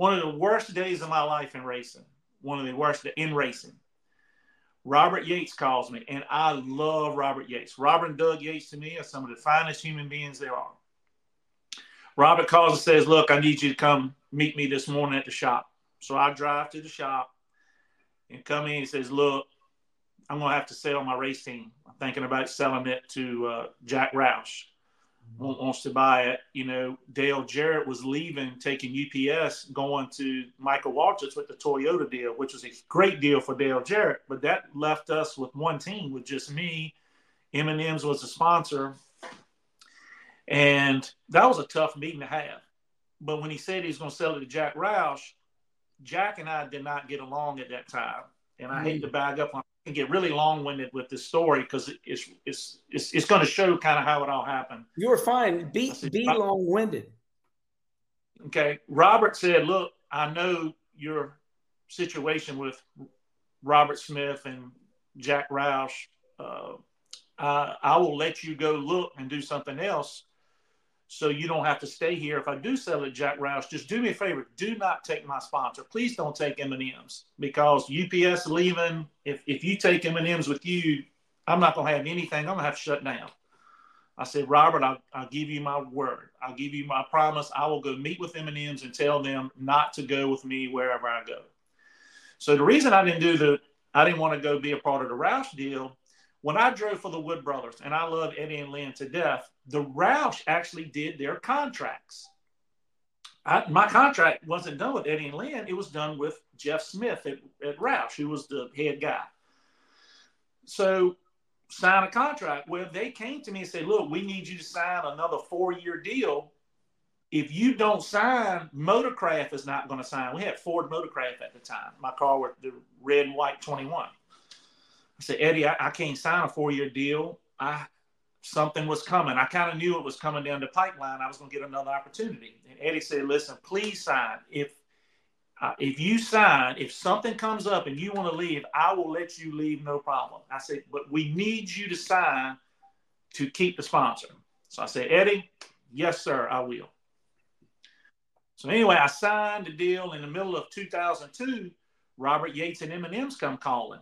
one of the worst days of my life in racing. One of the worst in racing. Robert Yates calls me, and I love Robert Yates. Robert and Doug Yates to me are some of the finest human beings there are. Robert calls and says, Look, I need you to come meet me this morning at the shop. So I drive to the shop and come in and says, Look, I'm going to have to sell my race team. I'm thinking about selling it to uh, Jack Roush. Wants to buy it. You know, Dale Jarrett was leaving, taking UPS, going to Michael Waltrip with the Toyota deal, which was a great deal for Dale Jarrett. But that left us with one team, with just me. M&M's was a sponsor, and that was a tough meeting to have. But when he said he was going to sell it to Jack Roush, Jack and I did not get along at that time. And I mm-hmm. hate to bag up on and get really long winded with this story because it's it's it's, it's going to show kind of how it all happened. You were fine. Be said, be long winded. Okay. Robert said, "Look, I know your situation with Robert Smith and Jack Roush. Uh, I, I will let you go look and do something else." So you don't have to stay here. If I do sell it, Jack Roush, just do me a favor. Do not take my sponsor. Please don't take M&M's because UPS leaving. If, if you take M&M's with you, I'm not going to have anything. I'm going to have to shut down. I said, Robert, I'll, I'll give you my word. I'll give you my promise. I will go meet with M&M's and tell them not to go with me wherever I go. So the reason I didn't do the, I didn't want to go be a part of the Roush deal when I drove for the Wood Brothers, and I love Eddie and Lynn to death, the Roush actually did their contracts. I, my contract wasn't done with Eddie and Lynn; it was done with Jeff Smith at, at Roush, who was the head guy. So, sign a contract. Well, they came to me and said, "Look, we need you to sign another four-year deal. If you don't sign, Motorcraft is not going to sign." We had Ford Motorcraft at the time. My car was the red and white 21. I said, Eddie, I, I can't sign a four year deal. I something was coming. I kind of knew it was coming down the pipeline. I was going to get another opportunity. And Eddie said, "Listen, please sign. If uh, if you sign, if something comes up and you want to leave, I will let you leave, no problem." I said, "But we need you to sign to keep the sponsor." So I said, "Eddie, yes, sir, I will." So anyway, I signed the deal in the middle of 2002. Robert Yates and M&M's come calling.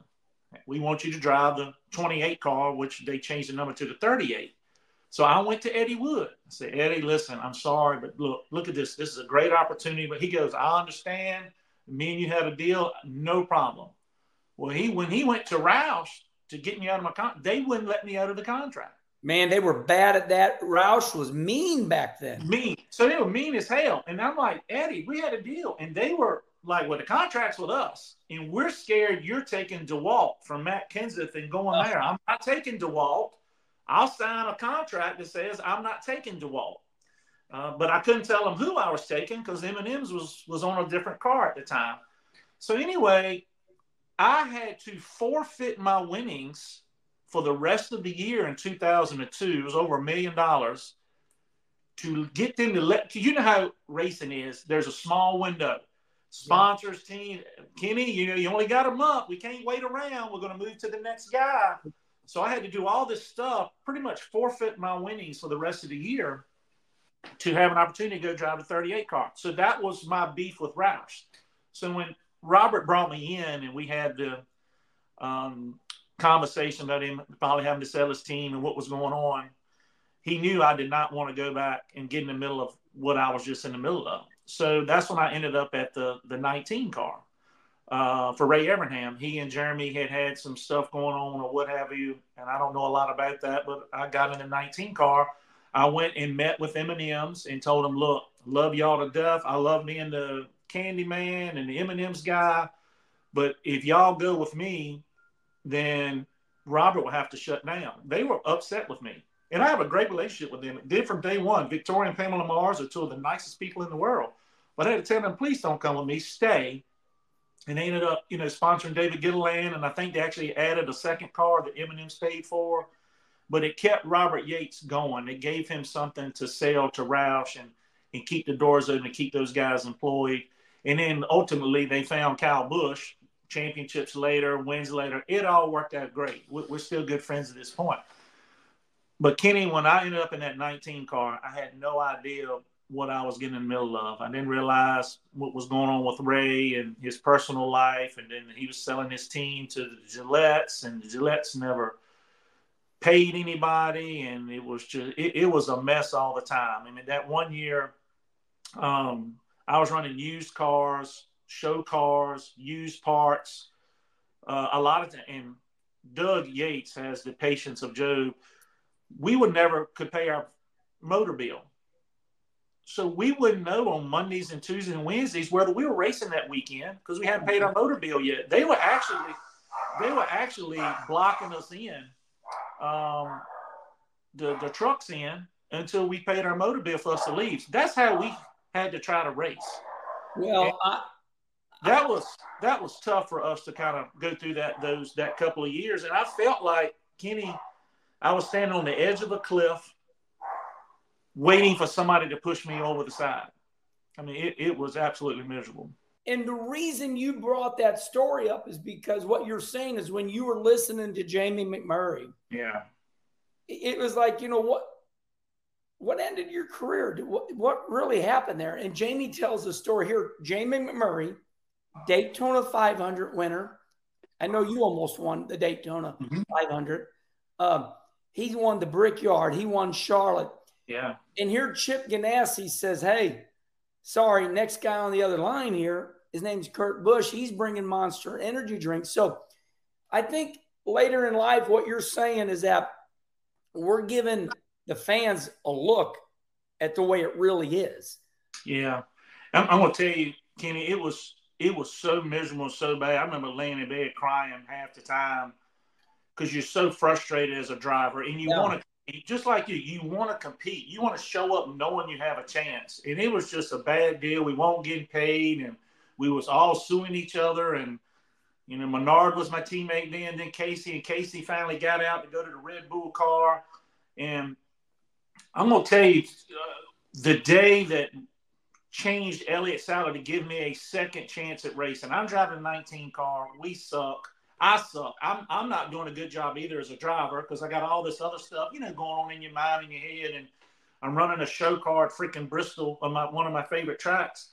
We want you to drive the 28 car, which they changed the number to the 38. So I went to Eddie Wood. I said, Eddie, listen, I'm sorry, but look, look at this. This is a great opportunity. But he goes, I understand. Me and you had a deal, no problem. Well, he when he went to Roush to get me out of my contract, they wouldn't let me out of the contract. Man, they were bad at that. Roush was mean back then. Mean. So they were mean as hell. And I'm like, Eddie, we had a deal. And they were like, well, the contract's with us, and we're scared you're taking DeWalt from Matt Kenseth and going there. I'm not taking DeWalt. I'll sign a contract that says I'm not taking DeWalt. Uh, but I couldn't tell them who I was taking because M&M's was was on a different car at the time. So anyway, I had to forfeit my winnings for the rest of the year in 2002. It was over a million dollars to get them to let. You know how racing is. There's a small window sponsors team. Kenny, you know, you only got a month. We can't wait around. We're going to move to the next guy. So I had to do all this stuff, pretty much forfeit my winnings for the rest of the year to have an opportunity to go drive a 38 car. So that was my beef with Roush. So when Robert brought me in and we had the um, conversation about him probably having to sell his team and what was going on, he knew I did not want to go back and get in the middle of what I was just in the middle of. So that's when I ended up at the the 19 car uh, for Ray Evernham. He and Jeremy had had some stuff going on or what have you, and I don't know a lot about that, but I got in the 19 car. I went and met with M&M's and told them, "Look, love y'all to death. I love being the Candy Man and the M&M's guy, but if y'all go with me, then Robert will have to shut down." They were upset with me. And I have a great relationship with them. Did from day one. Victoria and Pamela Mars are two of the nicest people in the world. But I had to tell them, please don't come with me, stay. And they ended up, you know, sponsoring David Gilliland. And I think they actually added a second car that M&M's paid for. But it kept Robert Yates going. It gave him something to sell to Roush and, and keep the doors open and keep those guys employed. And then ultimately they found Kyle Busch, championships later, wins later. It all worked out great. We're still good friends at this point. But Kenny, when I ended up in that 19 car, I had no idea what I was getting in the middle of. I didn't realize what was going on with Ray and his personal life, and then he was selling his team to the Gilletts, and the Gilletts never paid anybody, and it was just it, it was a mess all the time. I mean, that one year, um, I was running used cars, show cars, used parts, uh, a lot of th- and Doug Yates has the patience of Job. We would never could pay our motor bill. So we wouldn't know on Mondays and Tuesdays and Wednesdays whether we were racing that weekend because we hadn't paid our motor bill yet. They were actually they were actually blocking us in um, the the trucks in until we paid our motor bill for us to leave. That's how we had to try to race. Well, I, that was that was tough for us to kind of go through that those that couple of years, and I felt like Kenny, I was standing on the edge of a cliff, waiting for somebody to push me over the side. I mean, it, it was absolutely miserable. And the reason you brought that story up is because what you're saying is when you were listening to Jamie McMurray, Yeah. it was like, you know, what what ended your career? What, what really happened there? And Jamie tells the story here. Jamie McMurray, Daytona 500 winner. I know you almost won the Daytona Mhm. 500. Um, he won the Brickyard. He won Charlotte. Yeah. And here Chip Ganassi says, hey, sorry, next guy on the other line here, his name's Kurt Busch. He's bringing Monster energy drinks. So I think later in life, what you're saying is that we're giving the fans a look at the way it really is. Yeah. I'm, I'm gonna tell you, Kenny, it was it was so miserable, so bad. I remember laying in bed crying half the time because you're so frustrated as a driver, and you Yeah. want to just like you, you want to compete. You want to show up knowing you have a chance, and it was just a bad deal. We won't get paid, and we was all suing each other, and you know, Menard was my teammate then, then Casey, and Casey finally got out to go to the Red Bull car, and I'm gonna tell you, uh, the day that changed Elliott Sadler to give me a second chance at racing. I'm driving a 19 car. We suck. I suck. I'm, I'm not doing a good job either as a driver because I got all this other stuff, you know, going on in your mind and your head. And I'm running a show car at freaking Bristol on my, one of my favorite tracks.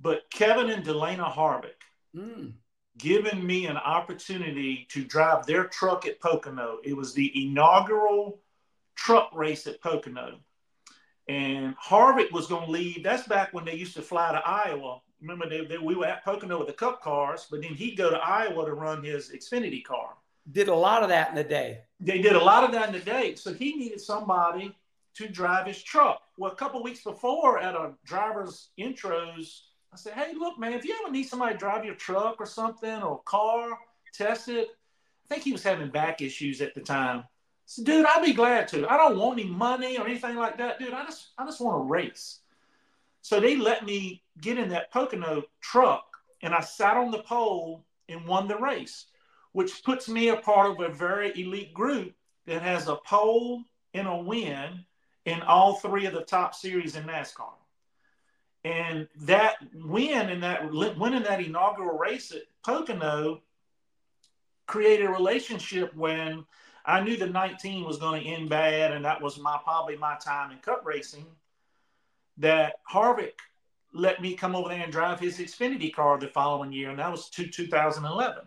But Kevin and Delana Harvick Mm. given me an opportunity to drive their truck at Pocono. It was the inaugural truck race at Pocono. And Harvick was going to leave. That's back when they used to fly to Iowa. Remember, they, they, we were at Pocono with the Cup cars, but then he'd go to Iowa to run his Xfinity car. Did a lot of that in the day. They did a lot of that in the day. So he needed somebody to drive his truck. Well, a couple weeks before at a driver's intros, I said, Hey, look, man, if you ever need somebody to drive your truck or something or car, test it. I think he was having back issues at the time. I said, dude, I'd be glad to. I don't want any money or anything like that, dude. I just I just want to race. So they let me get in that Pocono truck and I sat on the pole and won the race, which puts me a part of a very elite group that has a pole and a win in all three of the top series in NASCAR. And that win in that winning that inaugural race at Pocono created a relationship when I knew the 19 was going to end bad, and that was my probably my time in cup racing. That Harvick let me come over there and drive his Xfinity car the following year, and that was to 2011.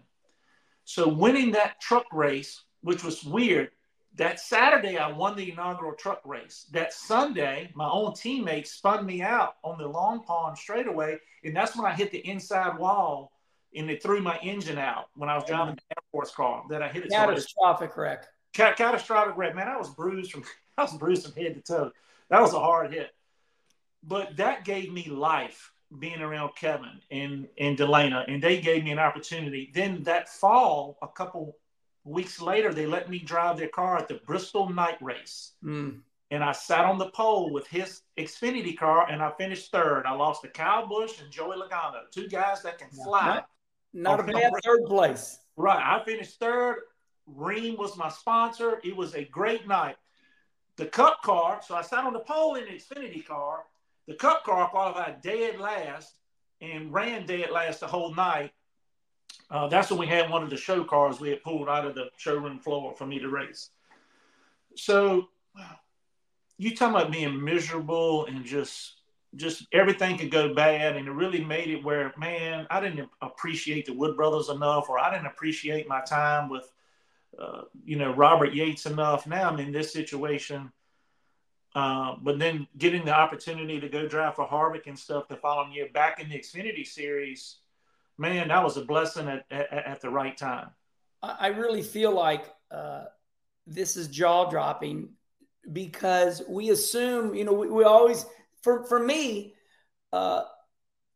So winning that truck race, which was weird, that Saturday I won the inaugural truck race. That Sunday, my own teammate spun me out on the Long Pond straightaway, and that's when I hit the inside wall and it threw my engine out when I was driving the Air Force car. That I hit it. so hard. Catastrophic wreck. Catastrophic wreck, man. I was bruised from I was bruised from head to toe. That was a hard hit, but that gave me life being around Kevin and and Delana, and they gave me an opportunity. Then that fall, a couple weeks later, they let me drive their car at the Bristol Night Race, Mm. and I sat on the pole with his Xfinity car, and I finished third. I lost to Kyle Busch and Joey Logano, two guys that can fly. Not a bad third place. Right. I finished third. Rheem was my sponsor. It was a great night. The cup car, so I sat on the pole in the Xfinity car. The cup car qualified dead last and ran dead last the whole night. Uh, that's when we had one of the show cars we had pulled out of the showroom floor for me to race. So you talking about being miserable and just just everything could go bad, and it really made it where, man, I didn't appreciate the Wood Brothers enough, or I didn't appreciate my time with, uh, you know, Robert Yates enough. Now I'm in this situation, uh, but then getting the opportunity to go drive for Harvick and stuff the following year, back in the Xfinity Series, man, that was a blessing at, at, at the right time. I really feel like uh, this is jaw dropping because we assume, you know, we, we always, for, for me, uh,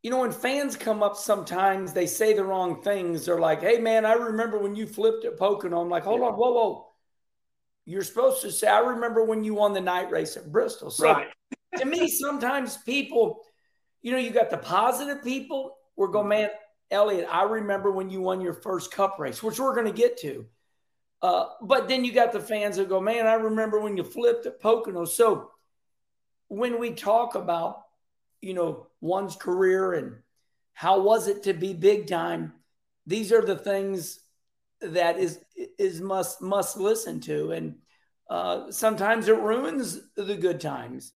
you know, when fans come up sometimes, they say the wrong things. They're like, hey, man, I remember when you flipped at Pocono. I'm like, hold on, whoa, whoa. You're supposed to say, I remember when you won the night race at Bristol. So right. to me, sometimes people, you know, you got the positive people where going, man, Elliott, I remember when you won your first cup race, which we're going to get to. Uh, but then you got the fans that go, man, I remember when you flipped at Pocono. So when we talk about, you know, one's career and how was it to be big time, these are the things that is is must must listen to, and uh, sometimes it ruins the good times.